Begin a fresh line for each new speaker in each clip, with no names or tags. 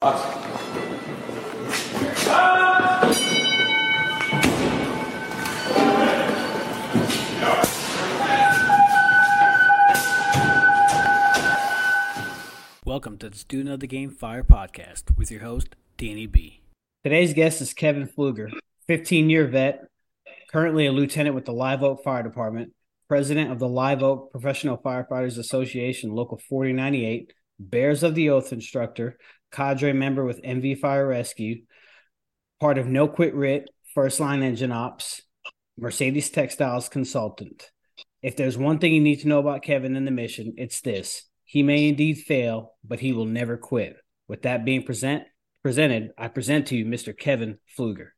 Welcome to the Student of the Game Fire podcast with your host, Danny B.
Today's guest is Kevin Pfluger, 15 year vet, currently a lieutenant with the Live Oak Fire Department, president of the Live Oak Professional Firefighters Association, Local 4098, Bearers of the Oath instructor, cadre member with MV Fire Rescue, part of No Quit RIT, First Line Engine Ops, Mercedes Textiles consultant. If there's one thing you need to know about Kevin and the mission, it's this he may indeed fail, but he will never quit. With that being present presented, I present to you Mr. Kevin Pfluger.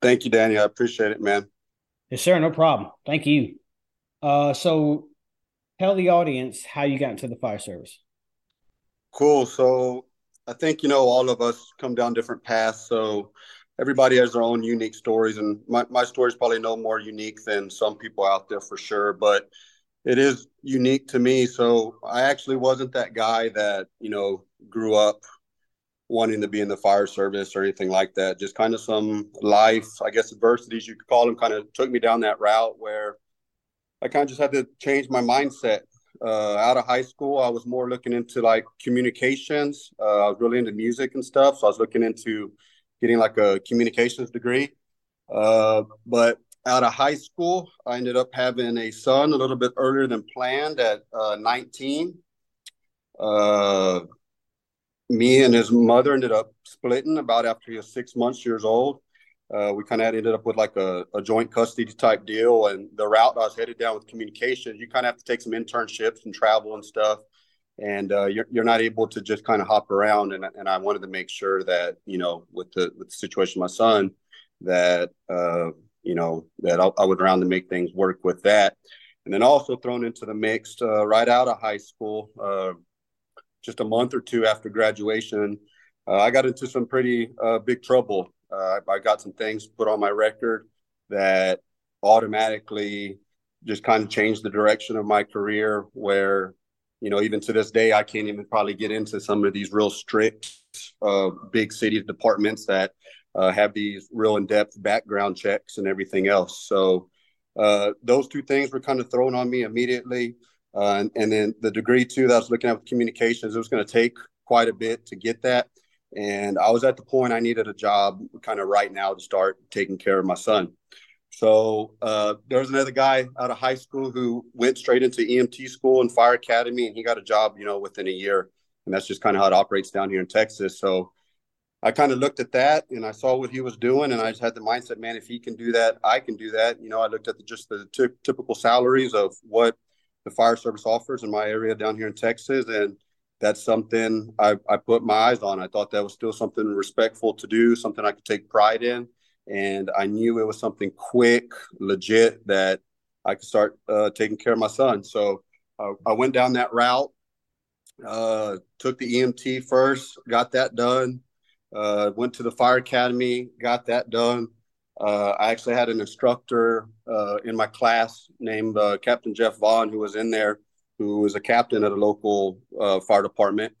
Thank you, Daniel. I appreciate it, man.
Yes, sir. No problem. Thank you. Uh, so tell the audience how you got into the fire service.
Cool. So I think, you know, all of us come down different paths. So everybody has their own unique stories. And my, my story is probably no more unique than some people out there for sure. But it is unique to me. So I actually wasn't that guy that, you know, grew up wanting to be in the fire service or anything like that. Just kind of some life, I guess, adversities you could call them, kind of took me down that route where I kind of just had to change my mindset. Uh, out of high school, I was more looking into like communications. Uh, I was really into music and stuff. So I was looking into getting like a communications degree. Uh, but out of high school, I ended up having a son a little bit earlier than planned at uh, 19. Uh, me and his mother ended up splitting about after he was six months years old. Uh, we kind of ended up with like a, a, joint custody type deal. And the route I was headed down with communications, you kind of have to take some internships and travel and stuff. And uh, you're, you're not able to just kind of hop around. And, and I wanted to make sure that, you know, with the, with the situation my son, that uh, you know, that I, I would round to make things work with that. And then also thrown into the mix uh, right out of high school, uh, just a month or two after graduation, uh, I got into some pretty big trouble. Uh, I got some things put on my record that automatically just kind of changed the direction of my career where you know even to this day i can't even probably get into some of these real strict uh, big city departments that uh, have these real in-depth background checks and everything else. So uh, those two things were kind of thrown on me immediately. Uh, and, and, then the degree too that I was looking at with communications, it was going to take quite a bit to get that. And I was at the point I needed a job kind of right now to start taking care of my son. So uh, there was another guy out of high school who went straight into EMT school and fire academy, and he got a job, you know, within a year. And that's just kind of how it operates down here in Texas. So I kind of looked at that and I saw what he was doing, and I just had the mindset, man, if he can do that, I can do that. You know, I looked at the, just the t- typical salaries of what the fire service offers in my area down here in Texas, and that's something I, I put my eyes on. I thought that was still something respectful to do, something I could take pride in, and I knew it was something quick, legit that I could start uh, taking care of my son. So uh, I went down that route, uh, took the EMT first, got that done uh, went to the fire academy, got that done. Uh, I actually had an instructor uh, in my class named Captain Jeff Vaughn, who was in there, who was a captain at a local uh, fire department.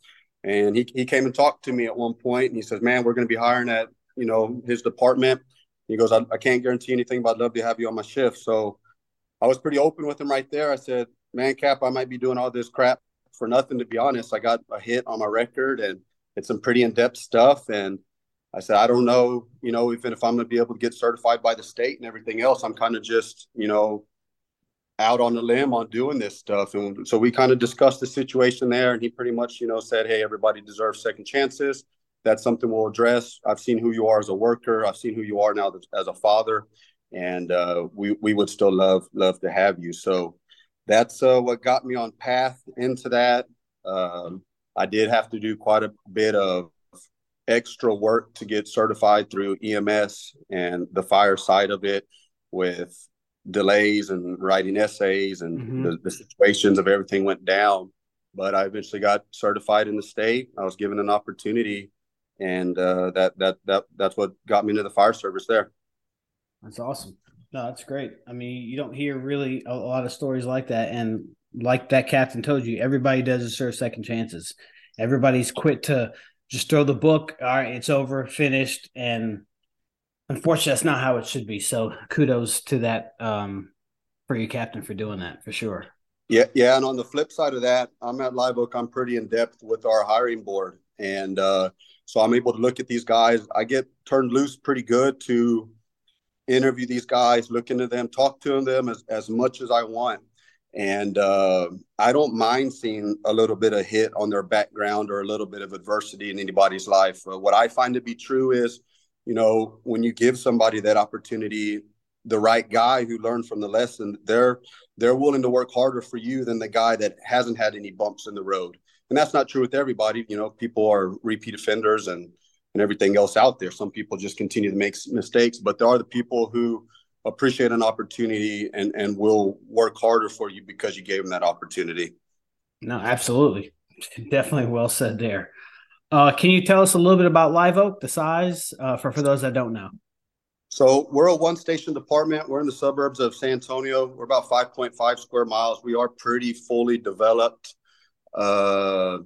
And he, he came and talked to me at one point, and he says, "Man, we're going to be hiring at you know his department." He goes, I, "I can't guarantee anything, but I'd love to have you on my shift." So I was pretty open with him right there. I said, "Man, Cap, I might be doing all this crap for nothing. To be honest, I got a hit on my record, and it's some pretty in-depth stuff and i said i don't know you know even if i'm going to be able to get certified by the state and everything else i'm kind of just you know out on the limb on doing this stuff. And so we kind of discussed the situation there and he pretty much you know said hey everybody deserves second chances. That's something we'll address. I've seen who you are as a worker. I've seen who you are now as a father and uh, we we would still love love to have you. So that's uh, what got me on path into that. Um, I did have to do quite a bit of extra work to get certified through EMS and the fire side of it with delays and writing essays and mm-hmm. the, the, situations of everything went down. But I eventually got certified in the state. I was given an opportunity, and uh, that that that that's what got me into the fire service there.
That's awesome. No, that's great. I mean, you don't hear really a lot of stories like that, and like that captain told you, everybody does deserve second chances. Everybody's quit to just throw the book. All right, it's over, finished, and unfortunately, that's not how it should be. So kudos to that um, for your captain for doing that for sure.
Yeah, yeah, and on the flip side of that, I'm at Live Oak. I'm pretty in depth with our hiring board, and uh, so I'm able to look at these guys. I get turned loose pretty good to interview these guys, look into them, talk to them as, as much as I want. And uh, I don't mind seeing a little bit of hit on their background or a little bit of adversity in anybody's life. Uh, what I find to be true is, you know, when you give somebody that opportunity, the right guy who learned from the lesson, they're they're willing to work harder for you than the guy that hasn't had any bumps in the road. And that's not true with everybody. You know, people are repeat offenders and and everything else out there. Some people just continue to make mistakes, but there are the people who appreciate an opportunity and and will work harder for you because you gave them that opportunity.
No, absolutely, definitely well said there. Uh, can you tell us a little bit about Live Oak, the size, uh, for for those that don't know?
So we're a one station department. We're in the suburbs of San Antonio. We're about 5.5 square miles. We are pretty fully developed. Uh,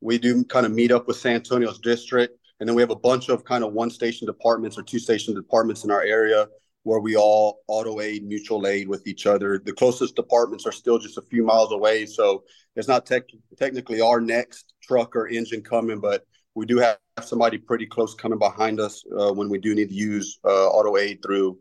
we do kind of meet up with San Antonio's district. And then we have a bunch of kind of one station departments or two station departments in our area where we all auto aid, mutual aid with each other. The closest departments are still just a few miles away. So it's not tech- technically our next truck or engine coming, but we do have somebody pretty close coming behind us uh, when we do need to use uh, auto aid through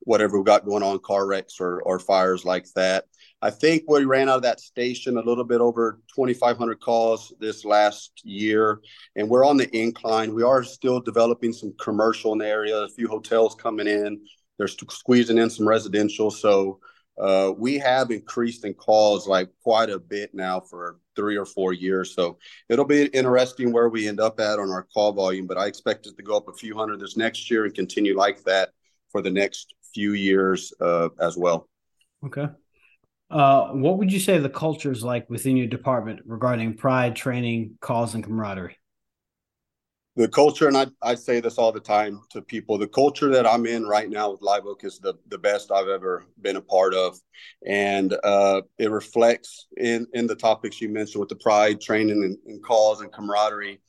whatever we've got going on, car wrecks or, or fires like that. I think we ran out of that station a little bit over 2,500 calls this last year, and we're on the incline. We are still developing some commercial in the area, a few hotels coming in. They're squeezing in some residential. So uh, we have increased in calls like quite a bit now for three or four years. So it'll be interesting where we end up at on our call volume, but I expect it to go up a few hundred this next year and continue like that for the next few years uh, as well.
Okay. Uh, what would you say the culture is like within your department regarding pride, training, calls, and camaraderie?
The culture, and I, I say this all the time to people, the culture that I'm in right now with Live Oak is the, the best I've ever been a part of. And uh, it reflects in, in the topics you mentioned with the pride, training, and, and calls and camaraderie.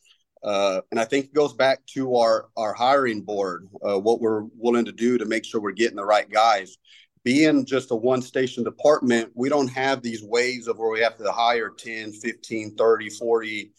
Uh, and I think it goes back to our, our hiring board, uh, what we're willing to do to make sure we're getting the right guys being just a one station department, we don't have these waves of where we have to hire 10, 15, 30, 40,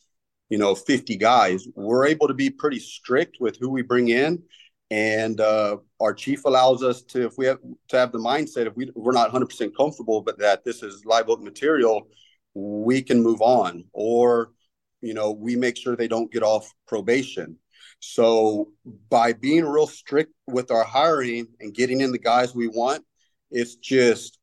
you know, 50 guys. We're able to be pretty strict with who we bring in. And uh, our chief allows us to, if we have to have the mindset, if we, we're not 100% comfortable, but that this is live oak material, we can move on. Or, you know, we make sure they don't get off probation. So by being real strict with our hiring and getting in the guys we want, it's just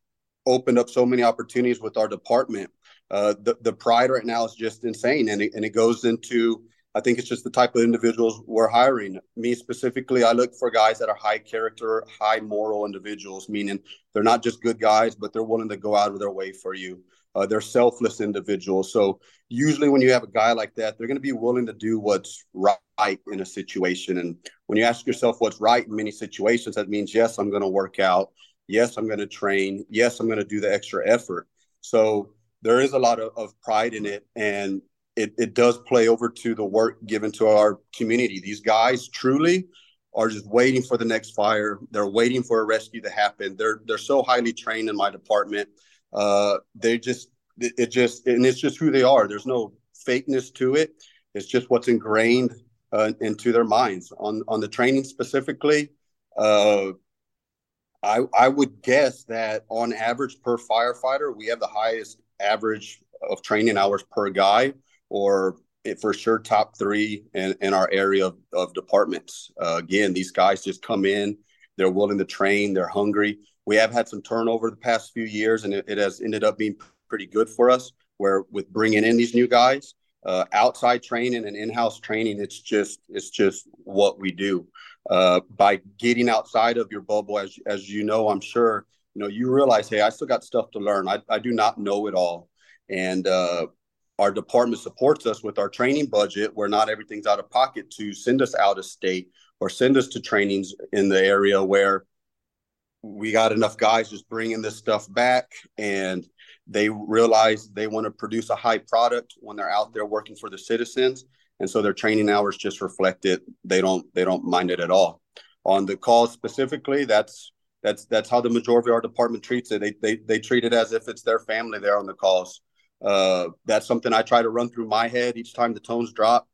opened up so many opportunities with our department. Uh, the, the pride right now is just insane. And it, and it goes into, I think it's just the type of individuals we're hiring. Me specifically, I look for guys that are high character, high moral individuals, meaning they're not just good guys, but they're willing to go out of their way for you. Uh, they're selfless individuals. So usually when you have a guy like that, they're going to be willing to do what's right in a situation. And when you ask yourself what's right in many situations, that means, yes, I'm going to work out. Yes, I'm going to train. Yes, I'm going to do the extra effort. So there is a lot of, of pride in it. And it, it does play over to the work given to our community. These guys truly are just waiting for the next fire. They're waiting for a rescue to happen. They're they're so highly trained in my department. Uh, they just it, just and it's just who they are. There's no fakeness to it. It's just what's ingrained uh, into their minds. On on the training specifically, uh, I, I would guess that on average per firefighter, we have the highest average of training hours per guy, or for sure top three in, in our area of, of departments. Uh, again, these guys just come in, they're willing to train, they're hungry. We have had some turnover the past few years, and it, it has ended up being pretty good for us. Where with bringing in these new guys, uh, outside training and in-house training, it's just it's just what we do uh, by getting outside of your bubble, as as you know, I'm sure you know you realize, hey, I still got stuff to learn. I, I do not know it all, and uh, our department supports us with our training budget, where not everything's out of pocket to send us out of state or send us to trainings in the area where we got enough guys just bringing this stuff back and they realize they want to produce a high product when they're out there working for the citizens and so their training hours just reflect it. They don't they don't mind it at all. On the call specifically, that's that's that's how the majority of our department treats it. They they they treat it as if it's their family there on the calls. Uh, that's something I try to run through my head each time the tones drop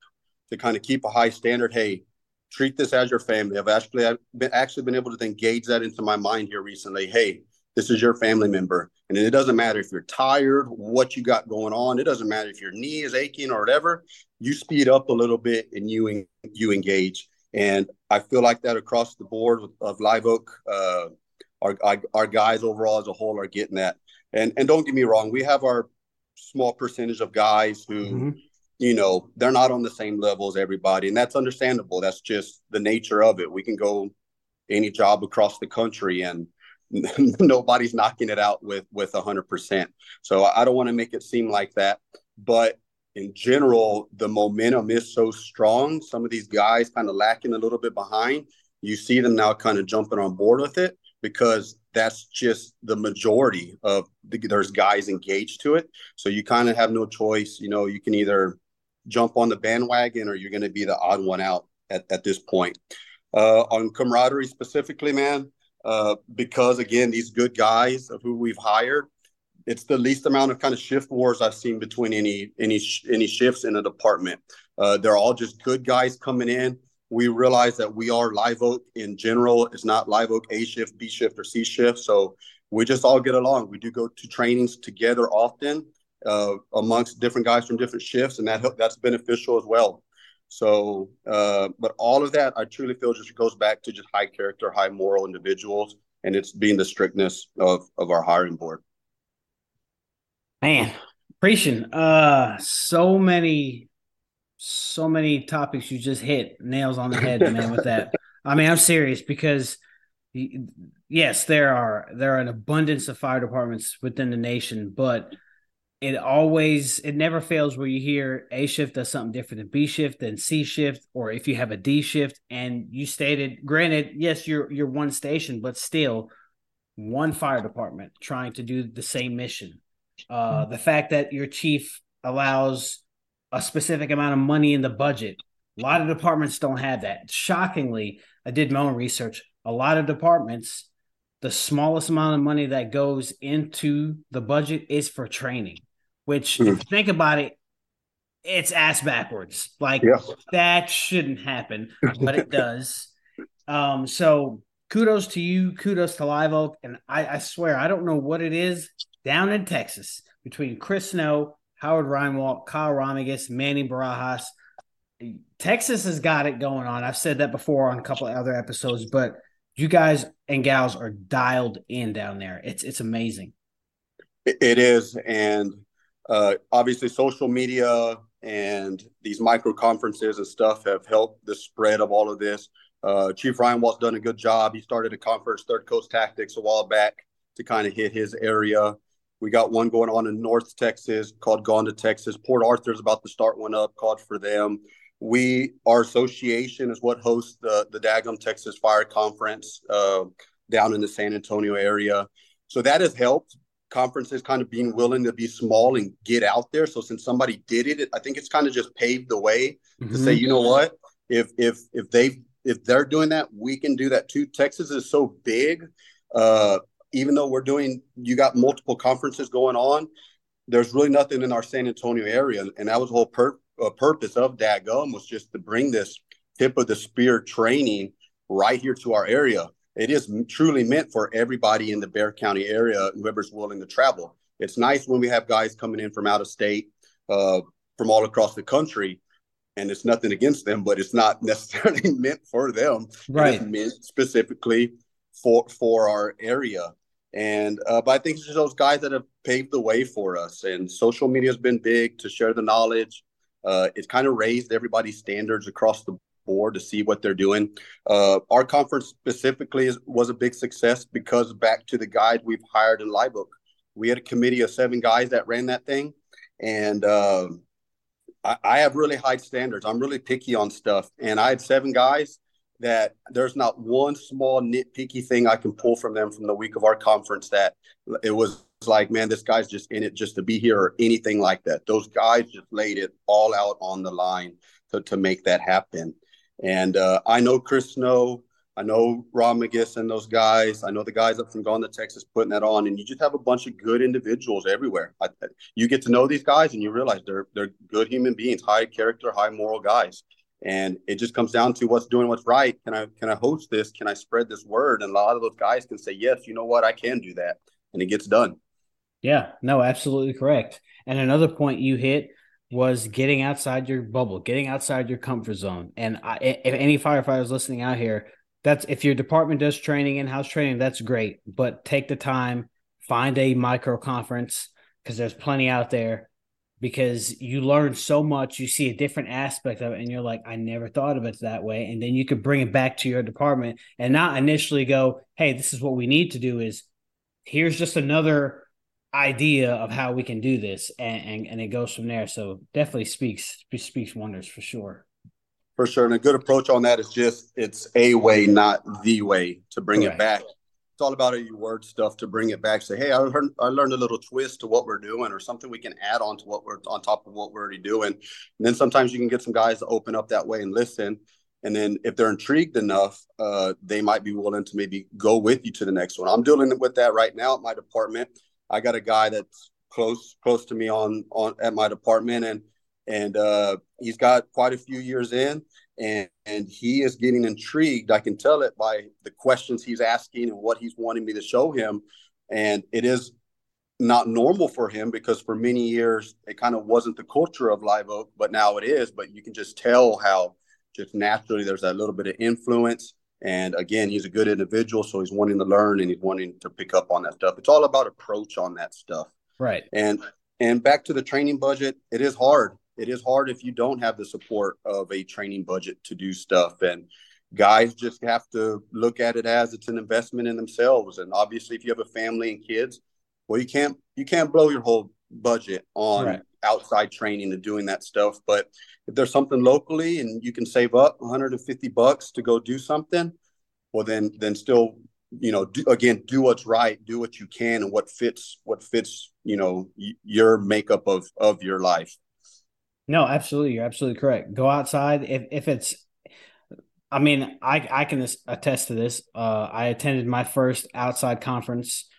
to kind of keep a high standard. Hey, treat this as your family. I've actually I've been, actually been able to engage that into my mind here recently. Hey, this is your family member, and it doesn't matter if you're tired, what you got going on. It doesn't matter if your knee is aching or whatever. You speed up a little bit and you you engage. And I feel like that across the board of Live Oak. Uh, our, our, guys overall as a whole are getting that. And and don't get me wrong, we have our small percentage of guys who mm-hmm. you know they're not on the same level as everybody. And that's understandable. That's just the nature of it. We can go any job across the country and nobody's knocking it out with with 100% so i don't want to make it seem like that. But in general the momentum is so strong. Some of these guys kind of lacking a little bit behind. You see them now kind of jumping on board with it because that's just the majority of the, there's guys engaged to it. So you kind of have no choice. You know you can either jump on the bandwagon or you're going to be the odd one out at, at this point. Uh, on camaraderie specifically, man, uh, because again, these good guys of who we've hired, it's the least amount of kind of shift wars I've seen between any any any shifts in a department. Uh, they're all just good guys coming in. We realize that we are live oak in general. It's not live oak A shift, B shift, or C shift. So we just all get along. We do go to trainings together often uh, amongst different guys from different shifts, and that that's beneficial as well. So, uh, but all of that, I truly feel just goes back to just high character, high moral individuals, and it's being the strictness of of our hiring board.
Man, appreciation. Uh, so many, so many topics you just hit nails on the head, man. With that, I mean, I'm serious because yes, there are there are an abundance of fire departments within the nation, but it always it never fails where you hear A shift does something different than B shift than C shift, or if you have a D shift and you stated, granted, yes, you're you're one station, but still one fire department trying to do the same mission. Uh, the fact that your chief allows a specific amount of money in the budget. A lot of departments don't have that. Shockingly, I did my own research. A lot of departments, the smallest amount of money that goes into the budget is for training which mm. if you think about it, it's ass backwards. Like yeah. that shouldn't happen, but it does. Um, so kudos to you, kudos to Live Oak, and I, I swear I don't know what it is down in Texas between Chris Snow, Howard Reinwald, Kyle Romigus, Manny Barajas. Texas has got it going on. I've said that before on a couple of other episodes, but you guys and gals are dialed in down there. It's it's amazing.
It is, and uh, obviously social media and these micro conferences and stuff have helped the spread of all of this. Uh, Chief Reinwald's done a good job. He started a conference, Third Coast Tactics, a while back to kind of hit his area. We got one going on in North Texas called Gone to Texas. Port Arthur's about to start one up called for them. We, our association, is what hosts the the Dagum Texas Fire Conference uh, down in the San Antonio area. So that has helped conferences kind of being willing to be small and get out there. So since somebody did it, I think it's kind of just paved the way mm-hmm. to say, you know what, if if if they if they're doing that, we can do that too. Texas is so big. Uh, even though we're doing, you got multiple conferences going on. There's really nothing in our San Antonio area, and that was the whole pur- uh, purpose of Dad Gum was just to bring this tip of the spear training right here to our area it is truly meant for everybody in the Bexar County area, whoever's willing to travel. It's nice when we have guys coming in from out of state, uh, from all across the country, and it's nothing against them, but it's not necessarily meant for them.
Right.
It's meant specifically for for our area. And uh, but I think it's just those guys that have paved the way for us. And social media has been big to share the knowledge. Uh, it's kind of raised everybody's standards across the board to see what they're doing. Uh, our conference specifically is, was a big success because back to the guys we've hired in Live Oak, we had a committee of seven guys that ran that thing, and uh, I, I have really high standards. I'm really picky on stuff, and I had seven guys that there's not one small nitpicky thing I can pull from them from the week of our conference that it was like, man, this guy's just in it just to be here or anything like that. Those guys just laid it all out on the line to, to make that happen. And uh, I know Chris Snow, I know Rob McGiss and those guys. I know the guys up from Gone to Texas putting that on, and you just have a bunch of good individuals everywhere. I, you get to know these guys, and you realize they're they're good human beings, high character, high moral guys. And it just comes down to what's doing what's right. Can I can I host this? Can I spread this word? And a lot of those guys can say, yes, you know what, I can do that, and it gets done.
Yeah, no, absolutely correct. And another point you hit was getting outside your bubble, getting outside your comfort zone. And I, if any firefighters listening out here, that's if your department does training, in-house training, that's great. But take the time, find a micro conference because there's plenty out there. Because you learn so much, you see a different aspect of it, and you're like, I never thought of it that way. And then you could bring it back to your department and not initially go, Hey, this is what we need to do. Is here's just another idea of how we can do this, and and, and it goes from there. So definitely speaks speaks wonders for sure.
For sure, and a good approach on that is just it's a way, not the way, to bring Correct. it back. It's all about your word stuff to bring it back. Say, hey, I learned I learned a little twist to what we're doing, or something we can add on to what we're on top of what we're already doing. And then sometimes you can get some guys to open up that way and listen. And then if they're intrigued enough, uh, they might be willing to maybe go with you to the next one. I'm dealing with that right now at my department. I got a guy that's close close to me on on at my department, and and uh, he's got quite a few years in, and and he is getting intrigued. I can tell it by the questions he's asking and what he's wanting me to show him, and it is not normal for him because for many years it kind of wasn't the culture of Live Oak, but now it is. But you can just tell how just naturally there's that little bit of influence and again, he's a good individual, so he's wanting to learn and he's wanting to pick up on that stuff. It's all about approach on that stuff.
Right.
And and back to the training budget, it is hard. It is hard if you don't have the support of a training budget to do stuff. And guys just have to look at it as it's an investment in themselves. And obviously, if you have a family and kids, well, you can't you can't blow your whole budget on right. outside training and doing that stuff. But if there's something locally and you can save up 150 bucks to go do something, well then then still you know do, again do what's right, do what you can and what fits what fits you know y- your makeup of of your life.
No, absolutely, you're absolutely correct. Go outside if if it's I mean, I I can attest to this. Uh, I attended my first outside conference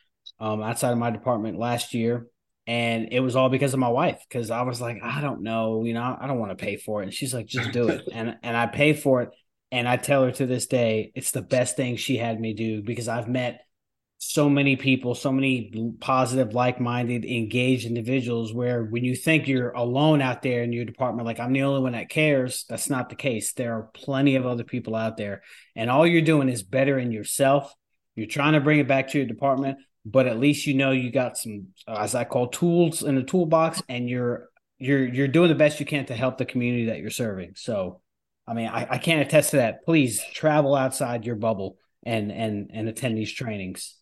um, outside of my department last year, and it was all because of my wife because i was like i don't know you know i don't want to pay for it and she's like just do it and and i pay for it and i tell her to this day it's the best thing she had me do because i've met so many people so many positive like-minded engaged individuals where when you think you're alone out there in your department like i'm the only one that cares that's not the case there are plenty of other people out there and all you're doing is bettering yourself you're trying to bring it back to your department but at least you know you got some as I call tools in the toolbox and you're you're you're doing the best you can to help the community that you're serving. So I mean I, I can't attest to that. Please travel outside your bubble and and and attend these trainings.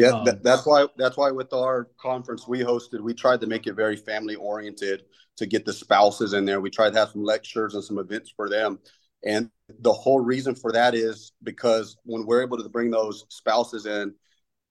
Yeah, um, that, that's why that's why with our conference we hosted, we tried to make it very family oriented to get the spouses in there. We tried to have some lectures and some events for them. And the whole reason for that is because when we're able to bring those spouses in,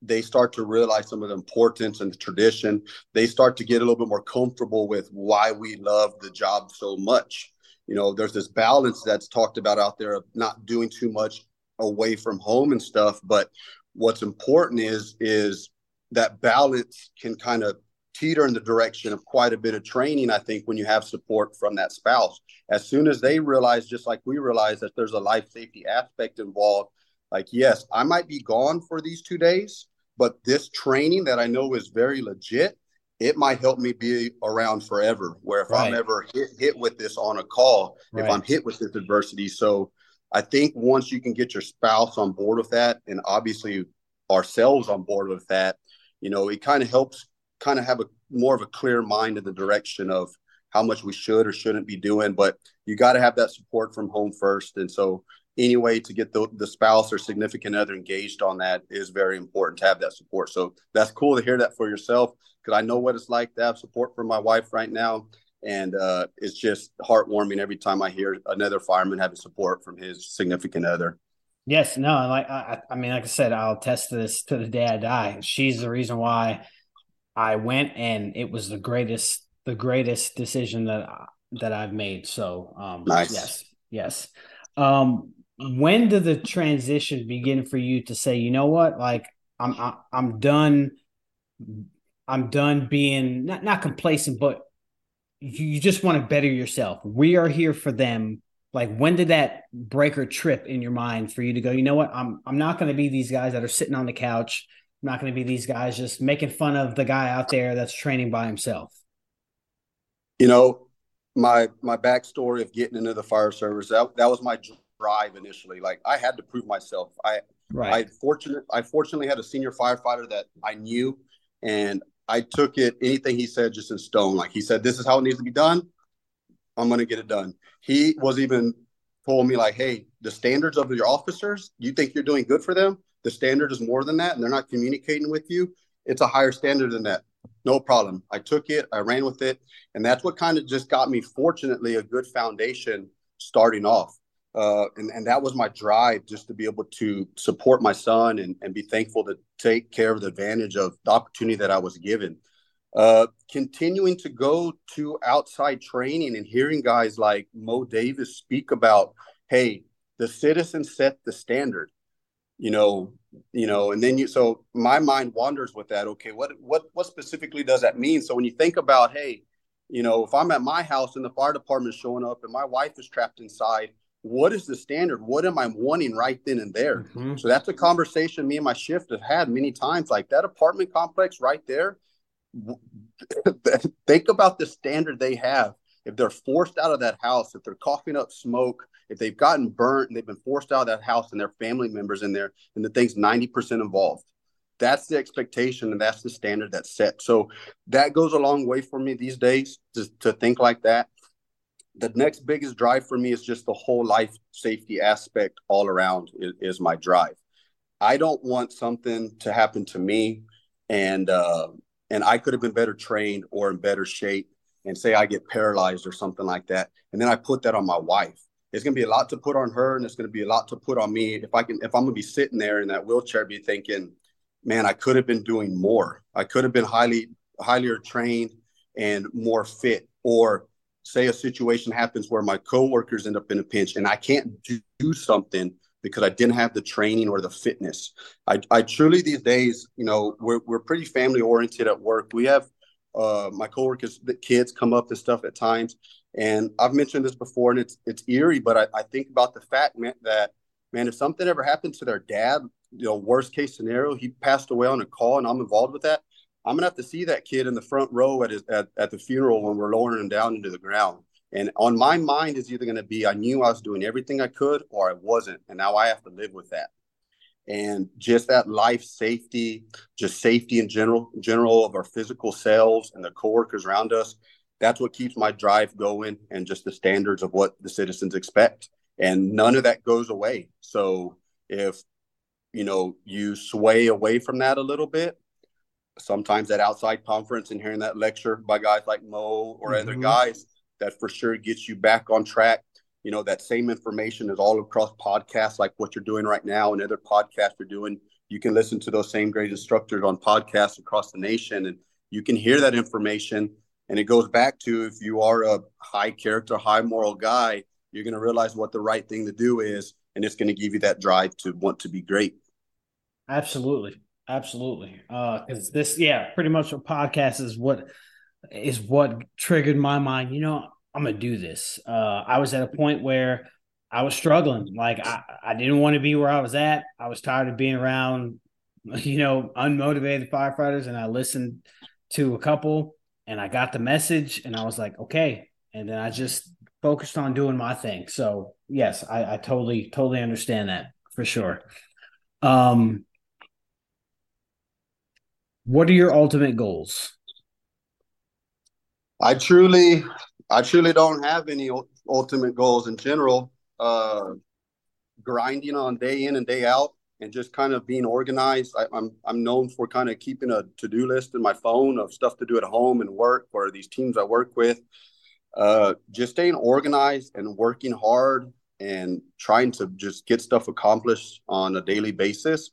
they start to realize some of the importance and the tradition. They start to get a little bit more comfortable with why we love the job so much. You know, there's this balance that's talked about out there of not doing too much away from home and stuff. But what's important is is that balance can kind of teeter in the direction of quite a bit of training. I think when you have support from that spouse, as soon as they realize, just like we realize, that there's a life safety aspect involved like yes i might be gone for these two days but this training that i know is very legit it might help me be around forever where if right. i'm ever hit, hit with this on a call right. if i'm hit with this adversity so i think once you can get your spouse on board with that and obviously ourselves on board with that you know it kind of helps kind of have a more of a clear mind in the direction of how much we should or shouldn't be doing but you got to have that support from home first and so any way to get the, the spouse or significant other engaged on that is very important to have that support. So that's cool to hear that for yourself because I know what it's like to have support from my wife right now. And uh, it's just heartwarming every time I hear another fireman having support from his significant other.
Yes, no, like I, I mean, like I said, I'll test this to the day I die. She's the reason why I went, and it was the greatest, the greatest decision that that I've made. So um,
nice.
yes, yes. Um, when did the transition begin for you to say, you know what, like I'm I, am i am done. I'm done being not not complacent, but you, just want to better yourself. We are here for them. Like when did that breaker trip in your mind for you to go, you know what? I'm I'm not going to be these guys that are sitting on the couch. I'm not going to be these guys just making fun of the guy out there that's training by himself.
You know, my my backstory of getting into the fire service that that was my drive initially. Like I had to prove myself. I right. I fortunate I fortunately had a senior firefighter that I knew, and I took it anything he said just in stone. Like he said, this is how it needs to be done. I'm to get it done. He was even told me like, hey, the standards of your officers, you think you're doing good for them. The standard is more than that, and they're not communicating with you. It's a higher standard than that. No problem. I took it, I ran with it, and that's what kind of just got me, fortunately, a good foundation starting off. Uh, and, and that was my drive just to be able to support my son and, and be thankful to take care of the advantage of the opportunity that I was given. Uh, continuing to go to outside training and hearing guys like Mo Davis speak about, hey, the citizens set the standard, you know, you know, and then you so my mind wanders with that. Okay, what what what specifically does that mean? So when you think about, hey, you know, if I'm at my house and the fire department is showing up and my wife is trapped inside, what is the standard? What am I wanting right then and there? Mm-hmm. So that's a conversation me and my shift have had many times. Like that apartment complex right there. think about the standard they have. If they're forced out of that house, if they're coughing up smoke, if they've gotten burnt and they've been forced out of that house and their family members in there, and the thing's 90% involved. That's the expectation and that's the standard that's set. So that goes a long way for me these days to, to think like that the next biggest drive for me is just the whole life safety aspect all around is, is my drive. I don't want something to happen to me and uh, and I could have been better trained or in better shape and say I get paralyzed or something like that. And then I put that on my wife. It's gonna be a lot to put on her and it's gonna be a lot to put on me. If I can if I'm gonna be sitting there in that wheelchair be thinking, man, I could have been doing more. I could have been highly highly trained and more fit or say a situation happens where my coworkers end up in a pinch and I can't do, do something because I didn't have the training or the fitness. I, I truly these days, you know, we're, we're pretty family oriented at work. We have uh, my coworkers, the kids come up and stuff at times. And I've mentioned this before and it's, it's eerie, but I, I think about the fact man, that, man, if something ever happened to their dad, you know, worst case scenario, he passed away on a call and I'm involved with that. I'm gonna have to see that kid in the front row at his at, at the funeral when we're lowering him down into the ground. And on my mind is either gonna be I knew I was doing everything I could or I wasn't, and now I have to live with that. And just that life safety, just safety in general, general of our physical selves and the coworkers around us. That's what keeps my drive going, and just the standards of what the citizens expect. And none of that goes away. So if you know you sway away from that a little bit, sometimes at outside conference and hearing that lecture by guys like Mo or mm-hmm. other guys, that for sure gets you back on track. You know, that same information is all across podcasts like what you're doing right now and other podcasts you're doing. You can listen to those same great instructors on podcasts across the nation and you can hear that information. And it goes back to if you are a high character, high moral guy, you're going to realize what the right thing to do is. And it's going to give you that drive to want to be great.
Absolutely. Absolutely. Uh, cause this, yeah, pretty much a podcast is what is what triggered my mind. You know, I'm gonna do this. Uh, I was at a point where I was struggling. Like I, I didn't want to be where I was at. I was tired of being around, you know, unmotivated firefighters. And I listened to a couple and I got the message and I was like, okay. And then I just focused on doing my thing. So yes, I, I totally, totally understand that for sure. Um, what are your ultimate goals?
I truly, I truly don't have any ultimate goals in general. Uh, grinding on day in and day out, and just kind of being organized. I, am I'm, I'm known for kind of keeping a to do list in my phone of stuff to do at home and work for these teams I work with. Uh, just staying organized and working hard and trying to just get stuff accomplished on a daily basis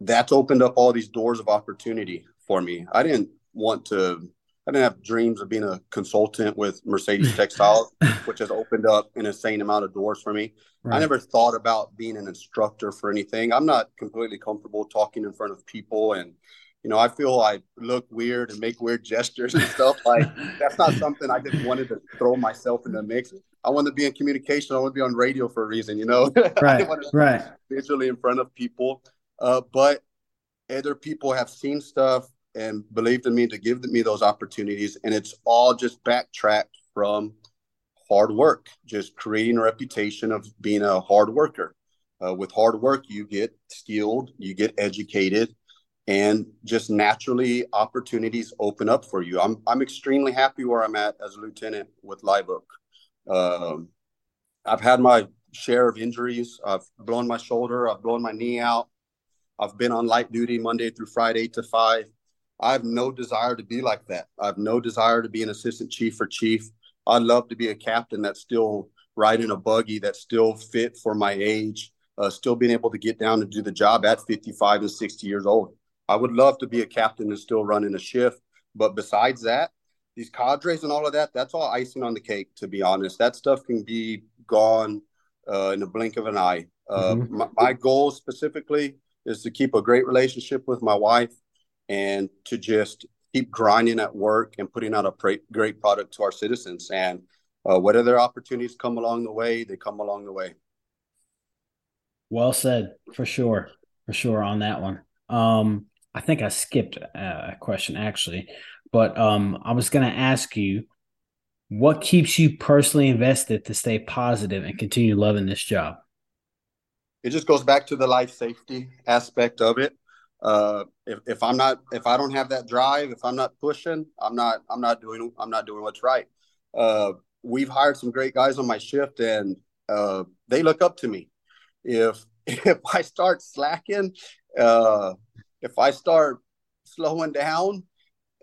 that's opened up all these doors of opportunity for me. I didn't want to I didn't have dreams of being a consultant with Mercedes Textiles, which has opened up an insane amount of doors for me. Right. I never thought about being an instructor for anything. I'm not completely comfortable talking in front of people and you know, I feel I look weird and make weird gestures and stuff. Like that's not something I just wanted to throw myself in the mix. I want to be in communication. I want to be on radio for a reason, you know.
Right. right.
Visually in front of people, uh, but other people have seen stuff and believed in me to give me those opportunities, and it's all just backtracked from hard work, just creating a reputation of being a hard worker. Uh, with hard work, you get skilled, you get educated, and just naturally opportunities open up for you. I'm I'm extremely happy where I'm at as a lieutenant with Live Um, I've had my share of injuries. I've blown my shoulder. I've blown my knee out. I've been on light duty Monday through Friday to five. I have no desire to be like that. I have no desire to be an assistant chief or chief. I'd love to be a captain that's still riding a buggy that's still fit for my age, uh, still being able to get down and do the job at 55 and 60 years old. I would love to be a captain and still running a shift. But besides that, these cadres and all of that, that's all icing on the cake, to be honest. That stuff can be gone uh, in a blink of an eye. Uh, mm-hmm. my, my goal specifically is to keep a great relationship with my wife and to just keep grinding at work and putting out a great product to our citizens. And uh, whatever opportunities come along the way, they come along the way.
Well said, for sure, for sure on that one. Um, I think I skipped a question actually, but um, I was going to ask you what keeps you personally invested to stay positive and continue loving this job?
It just goes back to the life safety aspect of it. Uh, if, if I'm not, if I don't have that drive, if I'm not pushing, I'm not, I'm not doing, I'm not doing what's right. Uh, we've hired some great guys on my shift and uh, they look up to me. If, if I start slacking, uh, if I start slowing down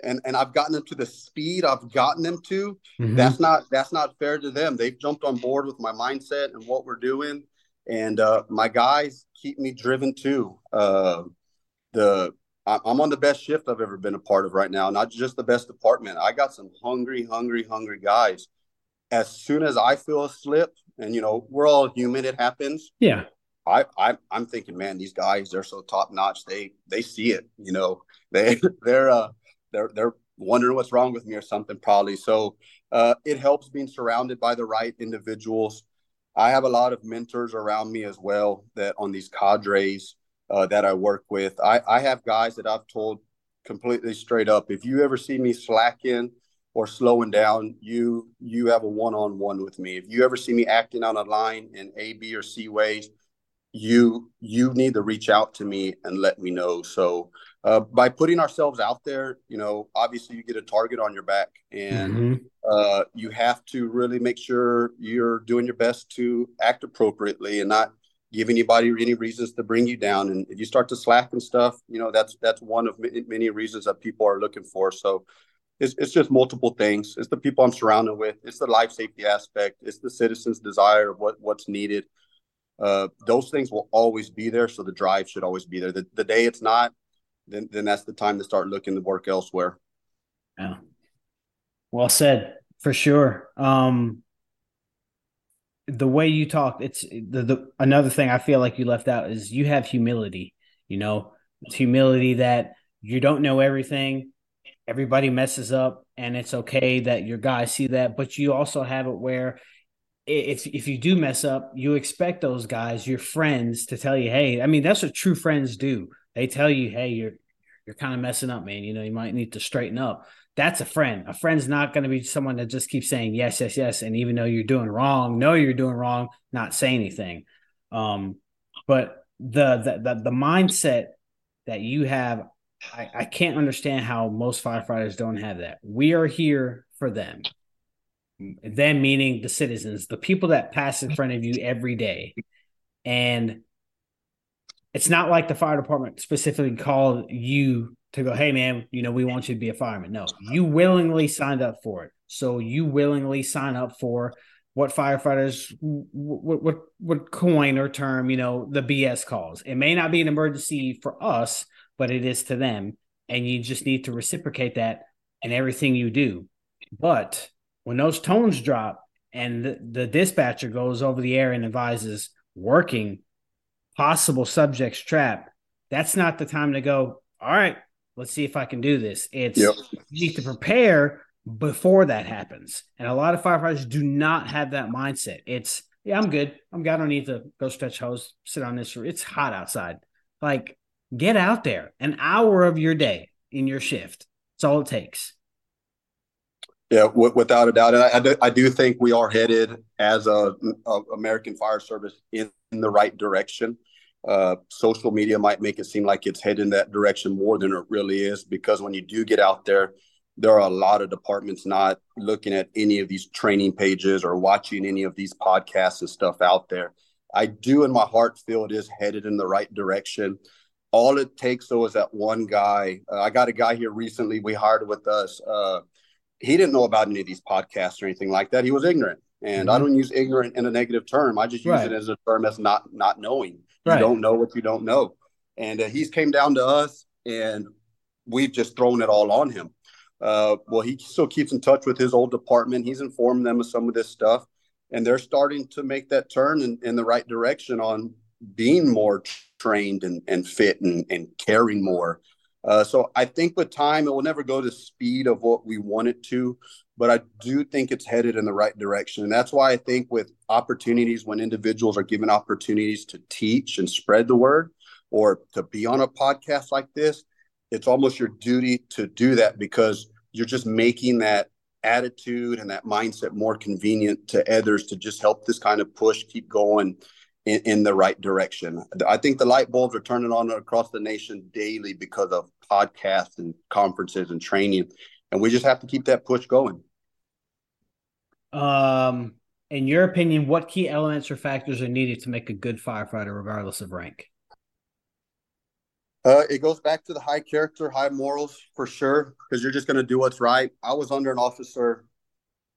and and I've gotten them to the speed I've gotten them to, mm-hmm. that's not that's not fair to them. They've jumped on board with my mindset and what we're doing, and uh, my guys keep me driven too. Uh, the I'm on the best shift I've ever been a part of right now, not just the best department. I got some hungry, hungry, hungry guys. As soon as I feel a slip, and you know we're all human, it happens.
Yeah.
I, I I'm thinking, man, these guys they're so top notch. They they see it, you know. They they're uh they're they're wondering what's wrong with me or something probably. So uh, it helps being surrounded by the right individuals. I have a lot of mentors around me as well that on these cadres uh, that I work with. I, I have guys that I've told completely straight up, if you ever see me slacking or slowing down, you you have a one on one with me. If you ever see me acting on a line in A, B, or C ways, you you need to reach out to me and let me know. So uh, by putting ourselves out there you know obviously you get a target on your back and mm-hmm. uh, you have to really make sure you're doing your best to act appropriately and not give anybody any reasons to bring you down. And if you start to slack and stuff you know that's that's one of many, reasons that people are looking for. So it's, it's just multiple things. It's the people i'm surrounded with. It's the life safety aspect. It's the citizens desire of what what's needed uh, those things will always be there. So the drive should always be there. The, the day it's not, then then that's the time to start looking to work elsewhere.
Yeah. Well said, for sure. Um, the way you talk, it's the, the another thing I feel like you left out is you have humility. You know, it's humility that you don't know everything. Everybody messes up, and it's okay that your guys see that. But you also have it where if if you do mess up, you expect those guys, your friends, to tell you, "Hey, I mean, that's what true friends do. They tell you, "Hey, you're you're kind of messing up, man. You know, you might need to straighten up." That's a friend. A friend's not going to be someone that just keeps saying yes, yes, yes, and even though you're doing wrong, know you're doing wrong, not say anything. Um, but the the the, the mindset that you have, I, I can't understand how most firefighters don't have that. We are here for them them meaning the citizens, the people that pass in front of you every day. And it's not like the fire department specifically called you to go, hey man, you know, we want you to be a fireman. No, you willingly signed up for it. So you willingly sign up for what firefighters what would, would coin or term, you know, the BS calls. It may not be an emergency for us, but it is to them. And you just need to reciprocate that and everything you do. But when those tones drop and the, the dispatcher goes over the air and advises working possible subjects trap, that's not the time to go, all right, let's see if I can do this. It's
Yep.
you need to prepare before that happens. And a lot of firefighters do not have that mindset. It's yeah, I'm good. I'm good. I don't need to go stretch hose, sit on this. It's hot outside. Like, get out there. An hour of your day in your shift. That's all it takes.
Yeah, w- without a doubt, and I, I, do, I do think we are headed as a, a American Fire Service in, in the right direction. Uh, social media might make it seem like it's headed in that direction more than it really is, because when you do get out there, there are a lot of departments not looking at any of these training pages or watching any of these podcasts and stuff out there. I do, in my heart, feel it is headed in the right direction. All it takes, though, is that one guy. Uh, I got a guy here recently we hired with us. Uh, he didn't know about any of these podcasts or anything like that. He was ignorant, and mm-hmm. I don't use ignorant in a negative term. I just use right. it as a term as not not knowing. Right. You don't know what you don't know, and uh, he's came down to us, and we've just thrown it all on him. Uh, well, he still keeps in touch with his old department. He's informed them of some of this stuff, and they're starting to make that turn in, in the right direction on being more trained and, and fit and, and caring more. Uh, so I think with time, it will never go to speed of what we want it to, but I do think it's headed in the right direction. And that's why I think with opportunities, when individuals are given opportunities to teach and spread the word or to be on a podcast like this, it's almost your duty to do that because you're just making that attitude and that mindset more convenient to others to just help this kind of push keep going in, in, the right direction. I think the light bulbs are turning on across the nation daily because of podcasts and conferences and training, and we just have to keep that push going.
Um, in your opinion, what key elements or factors are needed to make a good firefighter, regardless of rank?
Uh, it goes back to the high character, high morals for sure, because you're just going to do what's right. I was under an officer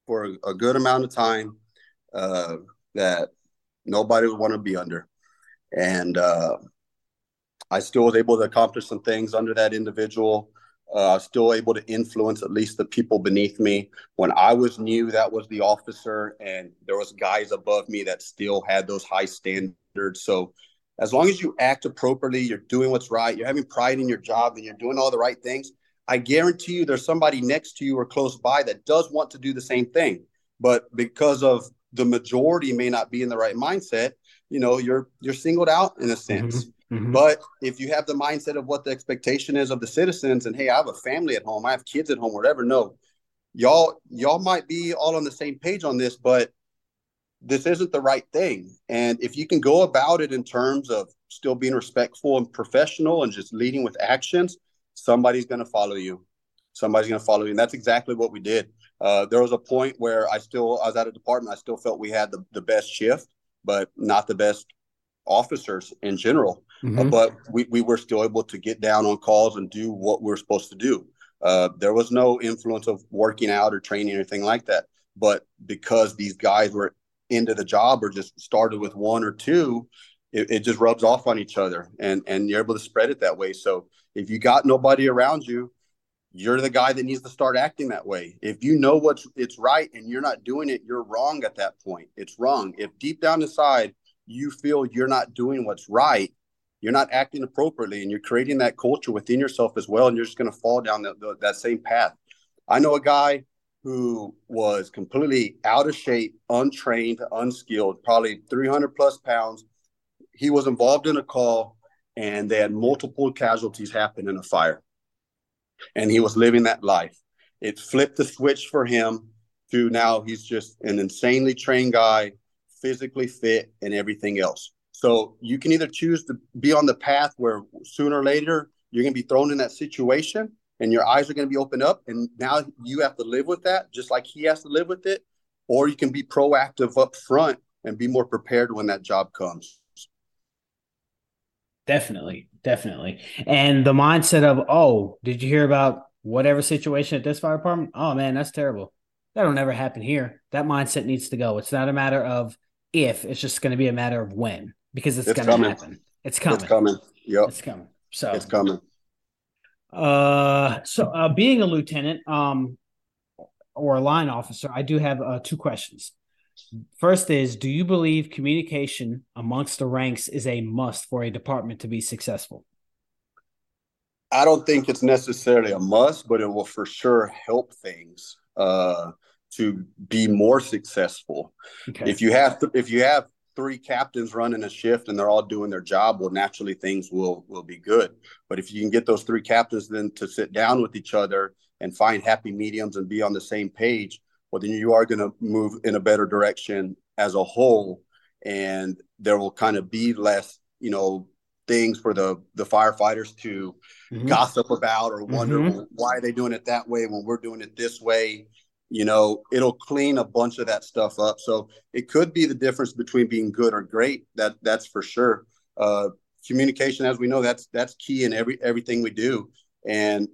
for a, a good amount of time uh, that nobody would want to be under. And uh, I still was able to accomplish some things under that individual. Uh, still able to influence at least the people beneath me. When I was new, that was the officer, and there was guys above me that still had those high standards. So as long as you act appropriately, you're doing what's right, you're having pride in your job, and you're doing all the right things, I guarantee you there's somebody next to you or close by that does want to do the same thing. But because of the majority may not be in the right mindset, you know, you're you're singled out in a sense. Mm-hmm. Mm-hmm. But if you have the mindset of what the expectation is of the citizens, and hey, I have a family at home, I have kids at home, whatever. No, y'all y'all might be all on the same page on this, but this isn't the right thing. And if you can go about it in terms of still being respectful and professional and just leading with actions, somebody's going to follow you. Somebody's going to follow you. And that's exactly what we did. Uh, there was a point where I still, I was at a department, I still felt we had the, the best shift, but not the best officers in general. Mm-hmm. Uh, but we, we were still able to get down on calls and do what we are supposed to do. Uh, there was no influence of working out or training or anything like that. But because these guys were into the job or just started with one or two, it, it, just rubs off on each other and and you're able to spread it that way. So if you got nobody around you, you're the guy that needs to start acting that way. If you know what's it's right and you're not doing it, you're wrong at that point. It's wrong. If deep down inside you feel you're not doing what's right, you're not acting appropriately and you're creating that culture within yourself as well and you're just going to fall down the, the, that same path. I know a guy who was completely out of shape, untrained, unskilled, probably 300 plus pounds. He was involved in a call and they had multiple casualties happen in a fire. And he was living that life. It flipped the switch for him to now he's just an insanely trained guy, physically fit, and everything else. So you can either choose to be on the path where sooner or later you're going to be thrown in that situation and your eyes are going to be opened up and now you have to live with that just like he has to live with it or you can be proactive up front and be more prepared when that job comes
definitely definitely. And the mindset of oh did you hear about whatever situation at this fire department? Oh man that's terrible. That'll never happen here. That mindset needs to go. It's not a matter of if it's just going to be a matter of when because it's, it's going to happen. It's coming.
It's coming. Yep
it's coming. So
it's coming.
Uh, so uh, being a lieutenant, um, or a line officer, I do have uh, two questions. First is, do you believe communication amongst the ranks is a must for a department to be successful?
I don't think it's necessarily a must, but it will for sure help things uh, to be more successful. Okay. If you have th- if you have three captains running a shift and they're all doing their job, well, naturally things will will be good. But if you can get those three captains then to sit down with each other and find happy mediums and be on the same page, well, then you are going to move in a better direction as a whole, and there will kind of be less, you know, things for the the firefighters to mm-hmm. gossip about or wonder mm-hmm. why are they doing it that way when we're doing it this way you know it'll clean a bunch of that stuff up so it could be the difference between being good or great that that's for sure uh, communication as we know that's that's key in every everything we do and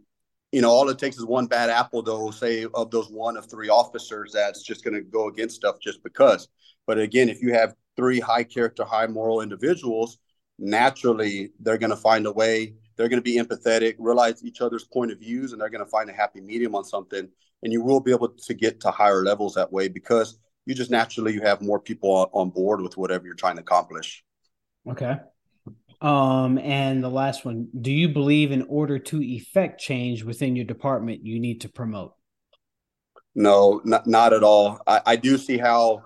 you know all it takes is one bad apple though say of those one of three officers that's just going to go against stuff just because. But again if you have three high character high moral individuals naturally they're going to find a way they're going to be empathetic realize each other's point of views and they're going to find a happy medium on something. And you will be able to get to higher levels that way because you just naturally you have more people on, board with whatever you're trying to accomplish.
Okay um and the last one do you believe in order to effect change within your department you need to promote
no not, not at all I, I do see how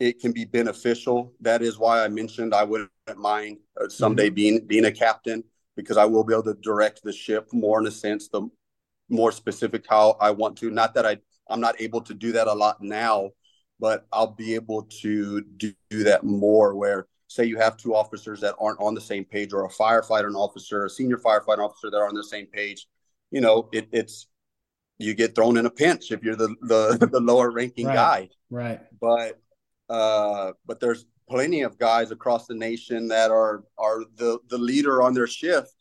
it can be beneficial. That is why I mentioned I wouldn't mind uh, someday mm-hmm. being being a captain because I will be able to direct the ship more in a sense, the more specific how I want to. Not that I I'm not able to do that a lot now, but I'll be able to do, do that more. Where say you have two officers that aren't on the same page, or a firefighter and officer, a senior firefighter officer that are on the same page. You know, it, it's you get thrown in a pinch if you're the the, the lower ranking
right,
guy.
Right.
But uh, but there's plenty of guys across the nation that are are the the leader on their shift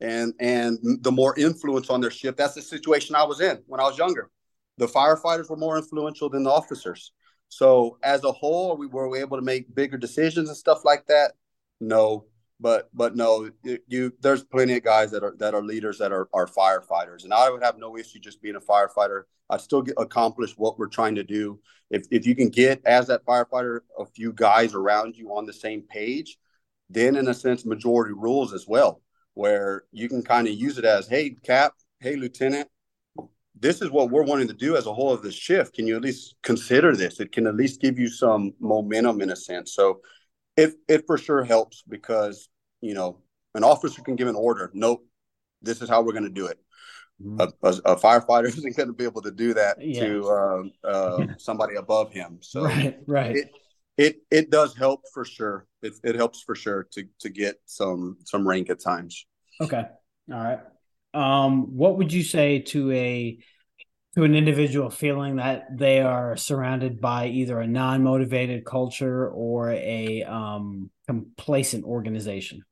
and and the more influence on their shift. That's the situation I was in when I was younger. The firefighters were more influential than the officers. So as a whole, we were we able to make bigger decisions and stuff like that. No, but but no, you, there's plenty of guys that are that are leaders that are are firefighters, and I would have no issue just being a firefighter. I'd still get, accomplish what we're trying to do if if you can get as that firefighter a few guys around you on the same page, then in a sense majority rules as well, where you can kind of use it as, hey cap, hey lieutenant, this is what we're wanting to do as a whole of this shift. Can you at least consider this? It can at least give you some momentum in a sense. So it it for sure helps because you know an officer can give an order. Nope, this is how we're going to do it. Mm-hmm. A, a, a, firefighter isn't going to be able to do that yeah. to um, uh, somebody above him. So
right, right.
It, it it does help for sure. It, it helps for sure to to get some some rank at times.
Okay, all right. Um, what would you say to a to an individual feeling that they are surrounded by either a non-motivated culture or a um, complacent organization?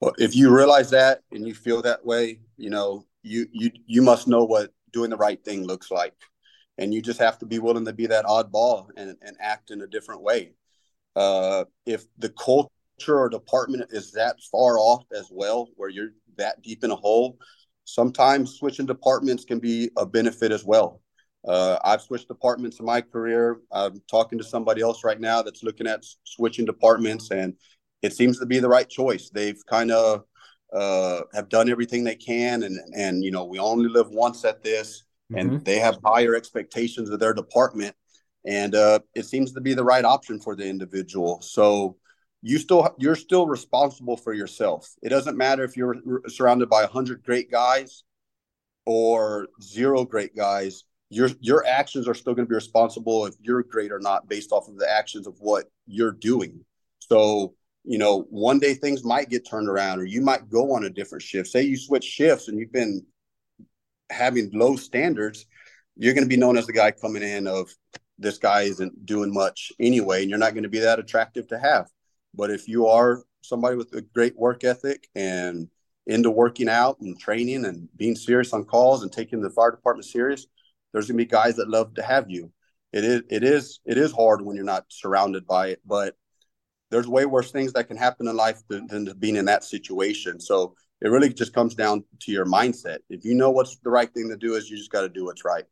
Well, if you realize that and you feel that way, you know, you you you must know what doing the right thing looks like and you just have to be willing to be that oddball and, and act in a different way uh, if the culture or department is that far off as well where you're that deep in a hole sometimes switching departments can be a benefit as well uh, i've switched departments in my career i'm talking to somebody else right now that's looking at switching departments and it seems to be the right choice they've kind of uh, have done everything they can, and and you know we only live once at this, and mm-hmm. they have higher expectations of their department, and uh, it seems to be the right option for the individual. So you still you're still responsible for yourself. It doesn't matter if you're surrounded by a hundred great guys or zero great guys. Your your actions are still going to be responsible if you're great or not based off of the actions of what you're doing. So you know, one day things might get turned around or you might go on a different shift. Say you switch shifts and you've been having low standards, you're going to be known as the guy coming in of this guy isn't doing much anyway, and you're not going to be that attractive to have. But if you are somebody with a great work ethic and into working out and training and being serious on calls and taking the fire department serious, there's to be guys that love to have you. It is it is it is hard when you're not surrounded by it, but there's way worse things that can happen in life than, than being in that situation. So it really just comes down to your mindset. If you know what's the right thing to do, is you just got to do what's right.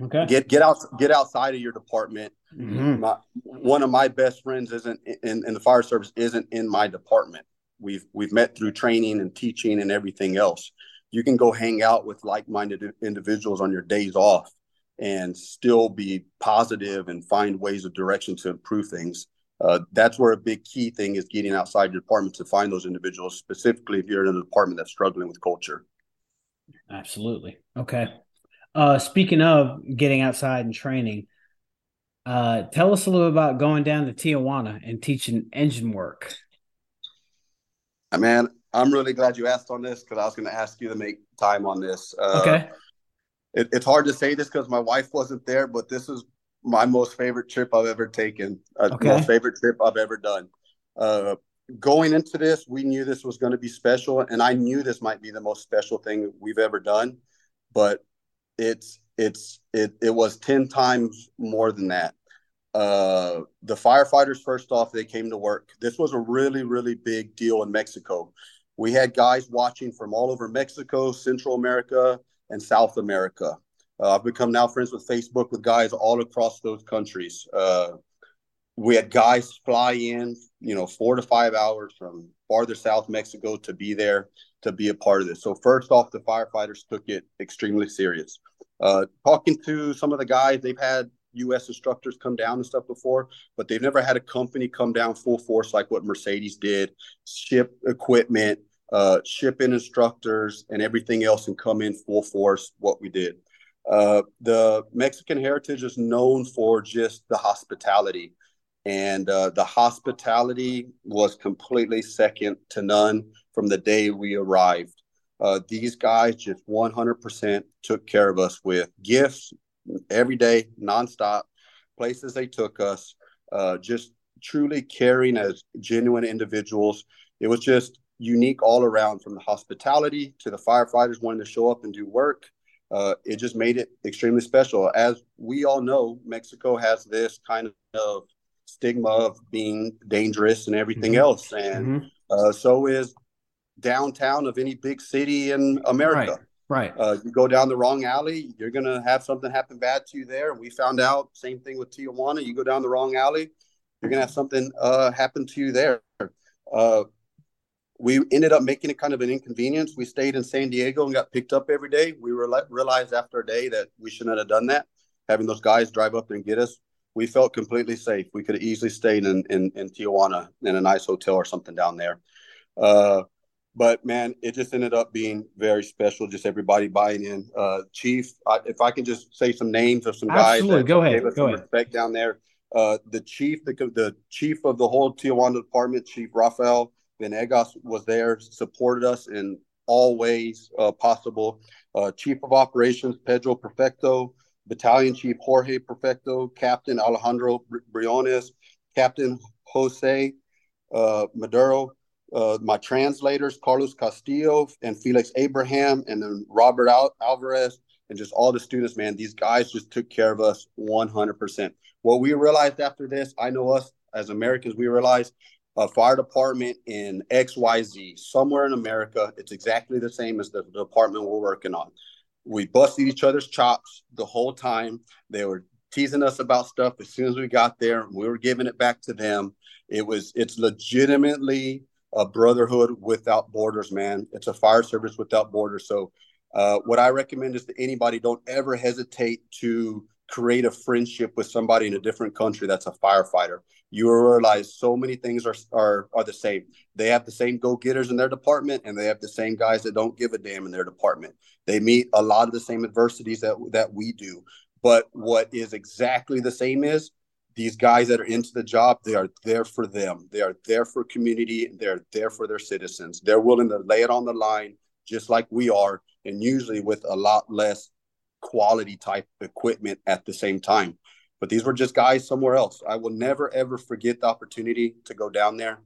Okay.
Get get out get outside of your department.
Mhm.
My, one of my best friends isn't in, in the fire service isn't in my department. We've we've met through training and teaching and everything else. You can go hang out with like-minded individuals on your days off and still be positive and find ways of direction to improve things. Uh, that's where a big key thing is getting outside your department to find those individuals, specifically if you're in a department that's struggling with culture.
Absolutely. Okay. Uh, speaking of getting outside and training, uh, tell us a little about going down to Tijuana and teaching engine work.
Uh, Man, I'm really glad you asked on this because I was going to ask you to make time on this. Uh,
Okay.
it, it's hard to say this because my wife wasn't there, but this is my most favorite trip I've ever taken. Uh,
Okay.
Most favorite trip I've ever done. Uh, going into this, we knew this was going to be special, and I knew this might be the most special thing we've ever done. But it's it's it it was ten times more than that. Uh, the firefighters, first off, they came to work. This was a really really big deal in Mexico. We had guys watching from all over Mexico, Central America, and South America. Uh, I've become now friends with Facebook with guys all across those countries. Uh, we had guys fly in, you know, four to five hours from farther south Mexico to be there to be a part of this. So first off, the firefighters took it extremely serious. Uh, talking to some of the guys, they've had U.S. instructors come down and stuff before, but they've never had a company come down full force like what Mercedes did, ship equipment, uh, ship in instructors, and everything else, and come in full force. What we did. Uh, the Mexican heritage is known for just the hospitality, and uh, the hospitality was completely second to none from the day we arrived. Uh, these guys just 100% took care of us with gifts every day, nonstop, places they took us, uh, just truly caring as genuine individuals. It was just unique all around from the hospitality to the firefighters wanting to show up and do work. Uh, it just made it extremely special. As we all know, Mexico has this kind of stigma of being dangerous and everything
Mhm.
else, and
Mhm.
uh, so is downtown of any big city in America.
Right.
Uh, you go down the wrong alley, you're gonna have something happen bad to you there. We found out same thing with Tijuana. You go down the wrong alley, you're gonna have something uh, happen to you there. Uh, we ended up making it kind of an inconvenience. We stayed in San Diego and got picked up every day. We were realized after a day that we shouldn't have done that. Having those guys drive up and get us, we felt completely safe. We could have easily stayed in, in, in Tijuana in a nice hotel or something down there. Uh, but man, it just ended up being very special. Just everybody buying in. Uh, Chief, I, if I can just say some names of some guys
Absolutely.
that
Go ahead.
gave us
Go
some
ahead.
respect down there. Uh, the chief, the the chief of the whole Tijuana department, Chief Rafael Venegas, was there, supported us in all ways uh, possible. Uh, chief of operations Pedro Perfecto, Battalion Chief Jorge Perfecto, Captain Alejandro Briones, Captain Jose uh, Maduro, uh, my translators, Carlos Castillo and Felix Abraham, and then Robert Al- Alvarez, and just all the students, man, these guys just took care of us 100%. What we realized after this, I know us as Americans, we realized a fire department in XYZ, somewhere in America, it's exactly the same as the department we're working on. We busted each other's chops the whole time. They were teasing us about stuff as soon as we got there. We were giving it back to them. It was, it's legitimately a brotherhood without borders, man. It's a fire service without borders. So, uh, what I recommend is to anybody don't ever hesitate to create a friendship with somebody in a different country that's a firefighter. You realize so many things are are are the same. They have the same go getters in their department, and they have the same guys that don't give a damn in their department. They meet a lot of the same adversities that that we do. But what is exactly the same is these guys that are into the job, they are there for them. They are there for community. They're there for their citizens. They're willing to lay it on the line, just like we are, and usually with a lot less quality type equipment at the same time. But these were just guys somewhere else. I will never ever forget the opportunity to go down there.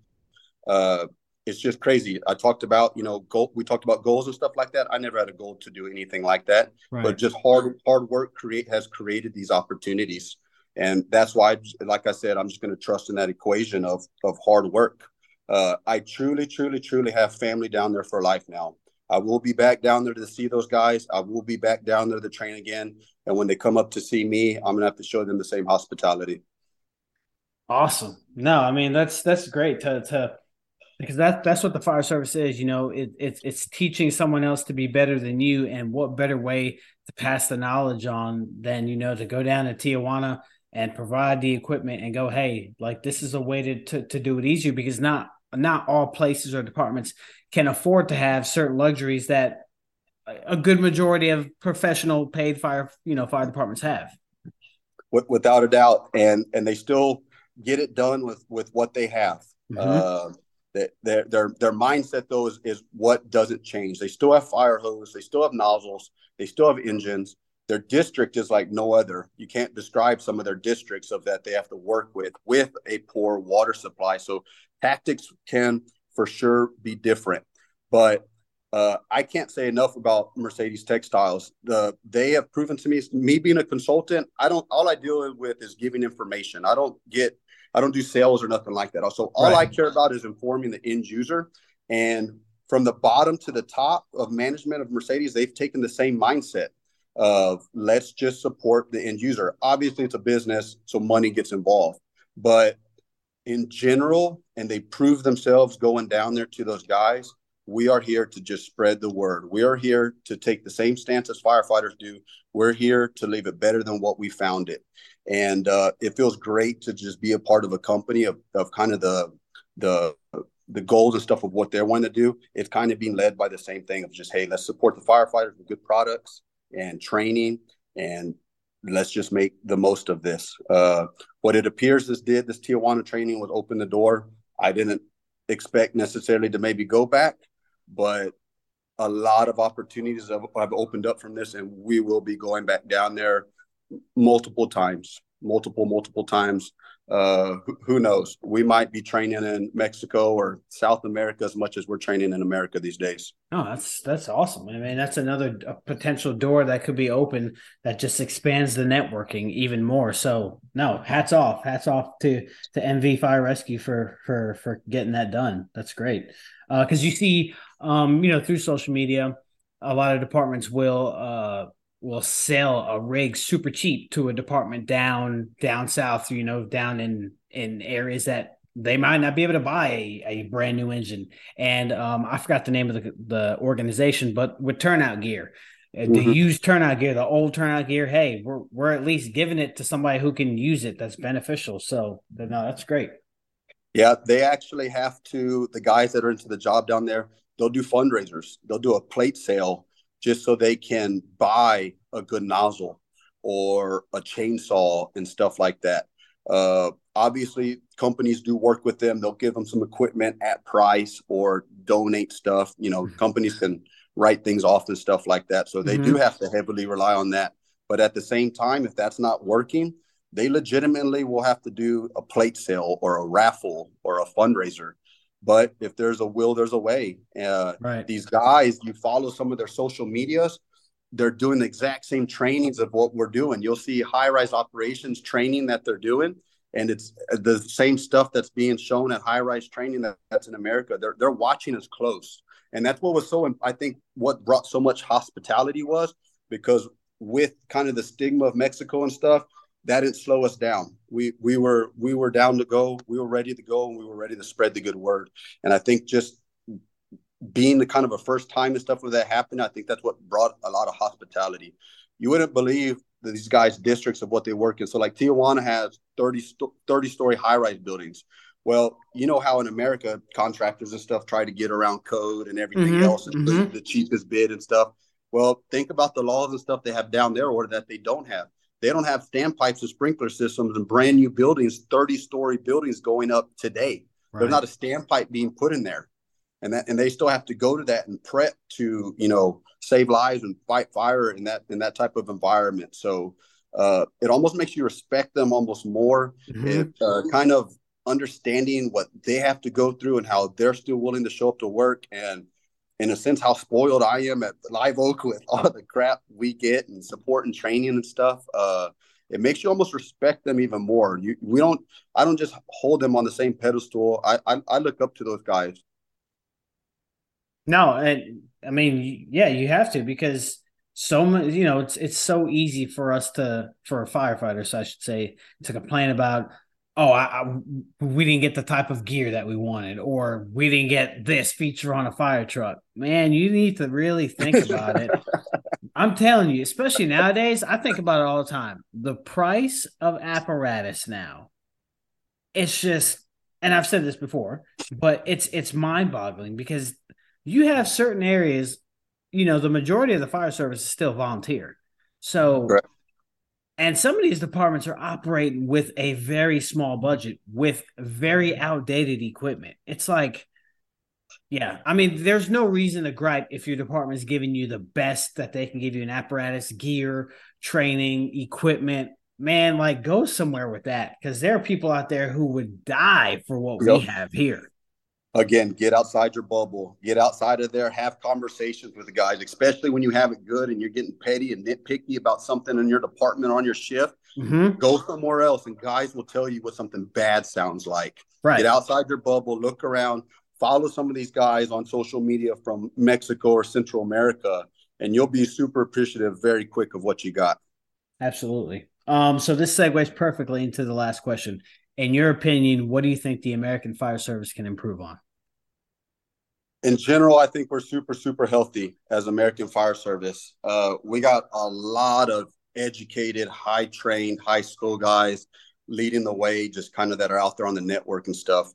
Uh, it's just crazy. I talked about, you know, goal. We talked about goals and stuff like that. I never had a goal to do anything like that,
Right.
but just hard hard work create has created these opportunities, and that's why, like I said, I'm just going to trust in that equation of of hard work. uh, I truly, truly, truly have family down there for life now. I will be back down there to see those guys. I will be back down there to train again. And when they come up to see me, I'm gonna have to show them the same hospitality.
Awesome. No, I mean that's that's great to to because that that's what the fire service is. You know, it, it's it's teaching someone else to be better than you, and what better way to pass the knowledge on than you know to go down to Tijuana and provide the equipment and go, hey, like this is a way to to, to do it easier because not not all places or departments can afford to have certain luxuries that a good majority of professional paid fire you know fire departments have.
Without a doubt. And and they still get it done with with what they have. Mm-hmm. uh, their their their mindset though is, is what doesn't change. They still have fire hose. They still have nozzles. They still have engines their district is like no other you can't describe some of their districts of that they have to work with with a poor water supply so tactics can for sure be different. But uh, I can't say enough about Mercedes Textiles. The they have proven to me, me being a consultant, I don't. All I deal with is giving information. I don't get, I don't do sales or nothing like that. So all right. I care about is informing the end user. And from the bottom to the top of management of Mercedes, they've taken the same mindset of let's just support the end user. Obviously, it's a business, so money gets involved. But in general, and they prove themselves going down there to those guys, we are here to just spread the word. We are here to take the same stance as firefighters do. We're here to leave it better than what we found it. And uh, it feels great to just be a part of a company of, of kind of the the the goals and stuff of what they're wanting to do. It's kind of being led by the same thing of just, hey, let's support the firefighters with good products and training and let's just make the most of this. Uh, what it appears this did, this Tijuana training was open the door. I didn't expect necessarily to maybe go back, but a lot of opportunities have, have opened up from this, and we will be going back down there multiple times, multiple, multiple times uh, who, who, knows? We might be training in Mexico or South America as much as we're training in America these days.
Oh, that's that's awesome. I mean, that's another potential door that could be open that just expands the networking even more. So, no, hats off, hats off to to MV Fire Rescue for for for getting that done. That's great. Because uh, you see, um, you know, through social media, a lot of departments will uh will sell a rig super cheap to a department down down south, you know, down in in areas that they might not be able to buy a, a brand new engine. And um, I forgot the name of the, the organization, but with turnout gear, uh, mm-hmm. the used turnout gear, the old turnout gear, hey, we're we're at least giving it to somebody who can use it that's beneficial. So no, that's great.
Yeah, they actually have to. The guys that are into the job down there, they'll do fundraisers. They'll do a plate sale just so they can buy a good nozzle or a chainsaw and stuff like that. Uh, obviously, companies do work with them. They'll give them some equipment at price or donate stuff. You know, mm-hmm. companies can write things off and stuff like that. So they mm-hmm. do have to heavily rely on that. But at the same time, if that's not working, they legitimately will have to do a plate sale or a raffle or a fundraiser but if there's a will, there's a way. Uh, right. These guys, you follow some of their social medias, they're doing the exact same trainings of what we're doing. You'll see high rise operations training that they're doing, and it's the same stuff that's being shown at high rise training that, that's in America. They're they're watching us close, and that's what was so. I think what brought so much hospitality was because with kind of the stigma of Mexico and stuff, that didn't slow us down. We we were we were down to go. We were ready to go, and we were ready to spread the good word. And I think just being the kind of a first time and stuff where that happened, I think that's what brought a lot of hospitality. You wouldn't believe these guys' districts of what they work in. So like Tijuana has 30, 30 story high rise buildings. Well, you know how in America contractors and stuff try to get around code and everything mm-hmm, else and mm-hmm. the cheapest bid and stuff. Well, think about the laws and stuff they have down there or that they don't have. They don't have standpipes and sprinkler systems and brand new buildings, 30 story buildings going up today. Right. There's not a standpipe being put in there. And that and they still have to go to that and prep to, you know, save lives and fight fire in that in that type of environment. So uh, it almost makes you respect them almost more. Mm-hmm. It uh, kind of understanding what they have to go through and how they're still willing to show up to work and in a sense how spoiled I am at Live Oak with all the crap we get and support and training and stuff. Uh, it makes you almost respect them even more. You we don't I don't just hold them on the same pedestal. I I, I look up to those guys.
No, and I mean, yeah, you have to because so much. You know, it's it's so easy for us to for firefighters, I should say, to complain about. Oh, I, I, we didn't get the type of gear that we wanted, or we didn't get this feature on a fire truck. Man, you need to really think about it. I'm telling you, especially nowadays, I think about it all the time. The price of apparatus now, it's just, and I've said this before, but it's it's mind boggling because you have certain areas, you know, the majority of the fire service is still volunteer. So, right. And some of these departments are operating with a very small budget with very outdated equipment. It's like, yeah, I mean, there's no reason to gripe if your department is giving you the best that they can give you an apparatus, gear, training, equipment. Man, like go somewhere with that because there are people out there who would die for what yep. we have here
again, get outside your bubble, get outside of there, have conversations with the guys, especially when you have it good and you're getting petty and nitpicky about something in your department on your shift. Mm-hmm. Go somewhere else, and guys will tell you what something bad sounds like. Right. Get outside your bubble, look around, follow some of these guys on social media from Mexico or Central America, and you'll be super appreciative very quick of what you got.
Absolutely. Um, so this segues perfectly into the last question in your opinion, what do you think the American Fire Service can improve on?
In general, I think we're super, super healthy as American Fire Service. Uh, we got a lot of educated, high trained, high school guys leading the way, just kind of that are out there on the network and stuff.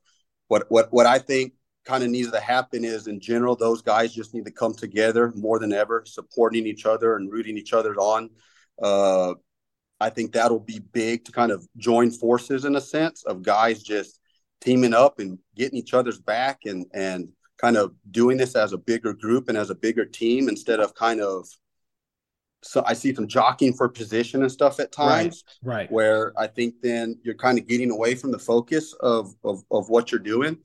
What what what I think kind of needs to happen is in general, those guys just need to come together more than ever, supporting each other and rooting each other on. Uh, I think that'll be big to kind of join forces in a sense of guys just teaming up and getting each other's back and and kind of doing this as a bigger group and as a bigger team instead of kind of so I see some jockeying for position and stuff at times.
Right. right.
Where I think then you're kind of getting away from the focus of of, of what you're doing.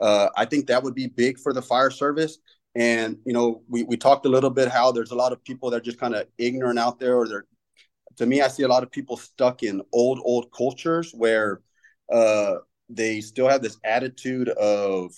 Uh, I think that would be big for the fire service. And you know, we we talked a little bit how there's a lot of people that are just kind of ignorant out there, or they're to me, I see a lot of people stuck in old, old cultures where uh, they still have this attitude of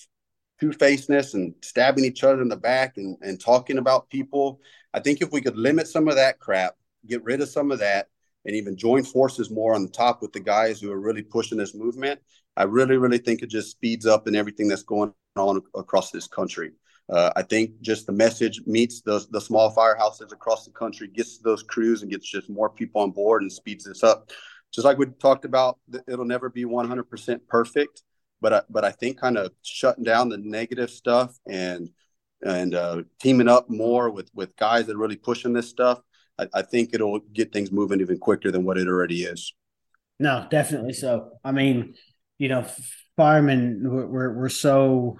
two-facedness and stabbing each other in the back and, and talking about people. I think if we could limit some of that crap, get rid of some of that, and even join forces more on the top with the guys who are really pushing this movement, I really, really think it just speeds up in everything that's going on across this country. Uh, I think just the message meets the, the small firehouses across the country, gets those crews and gets just more people on board and speeds this up. Just like we talked about, it'll never be 100% perfect, but I, but I think kind of shutting down the negative stuff and and uh, teaming up more with with guys that are really pushing this stuff, I, I think it'll get things moving even quicker than what it already is.
No, definitely so. I mean, you know, firemen we're we're so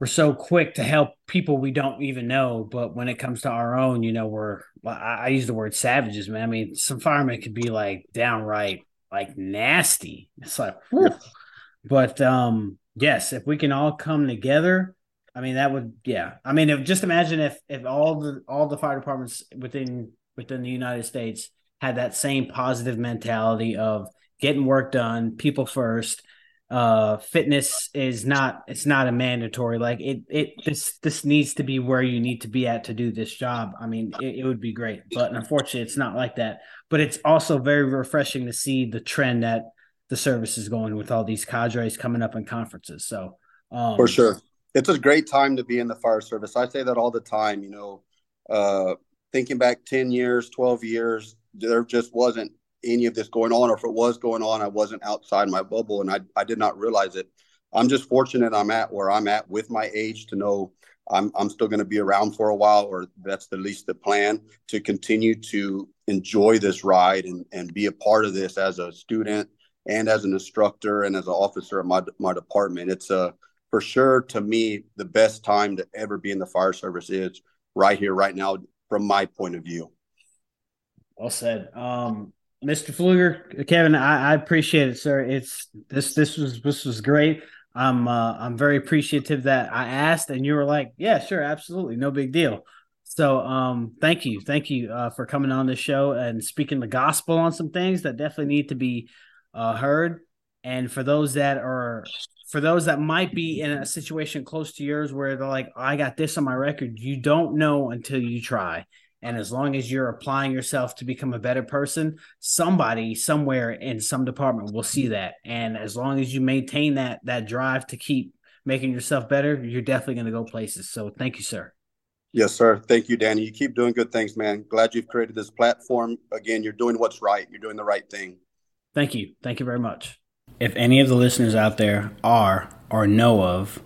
we're so quick to help people we don't even know, but when it comes to our own, you know, we're I, I use the word savages, man. I mean, some firemen could be like downright like nasty. It's like, whew. but um, yes, if we can all come together, I mean, that would, yeah. I mean, if just imagine if if all the all the fire departments within within the United States had that same positive mentality of getting work done, people first, uh fitness is not it's not a mandatory like it it this this needs to be where you need to be at to do this job. I mean it, it, would be great but unfortunately it's not like that. But it's also very refreshing to see the trend that the service is going with all these cadres coming up in conferences. So
um, for sure. It's a great time to be in the fire service. I say that all the time you know uh thinking back 10 years 12 years there just wasn't any of this going on, or if it was going on, I wasn't outside my bubble and I, I did not realize it. I'm just fortunate I'm at where I'm at with my age to know I'm, I'm still going to be around for a while, or that's the least the plan to continue to enjoy this ride and, and be a part of this as a student and as an instructor and as an officer of my, my department. It's a, for sure to me, the best time to ever be in the fire service is right here, right now, from my point of view.
Well said. Um, Mr. Pfluger, Kevin, I, I, appreciate it, sir. It's this this was this was great. I'm uh, I'm very appreciative that I asked and you were like, yeah, sure, absolutely, no big deal. So, um, thank you, thank you uh, for coming on the show and speaking the gospel on some things that definitely need to be uh, heard. And for those that are, for those that might be in a situation close to yours where they're like, "I got this on my record," you don't know until you try. And as long as you're applying yourself to become a better person, somebody somewhere in some department will see that. And as long as you maintain that that drive to keep making yourself better, you're definitely going to go places. So, thank you, sir.
Yes, sir. Thank you, Danny. You keep doing good things, man. Glad you've created this platform. Again, you're doing what's right. You're doing the right thing.
Thank you. Thank you very much.
If any of the listeners out there are or know of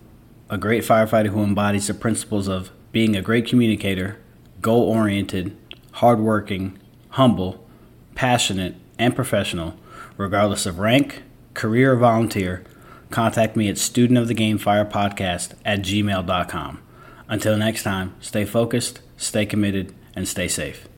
a great firefighter who embodies the principles of being a great communicator, goal oriented, hardworking, humble, passionate, and professional, regardless of rank, career, or volunteer, contact me at studentofthegamefirepodcast at gmail.com. Until next time, stay focused, stay committed, and stay safe.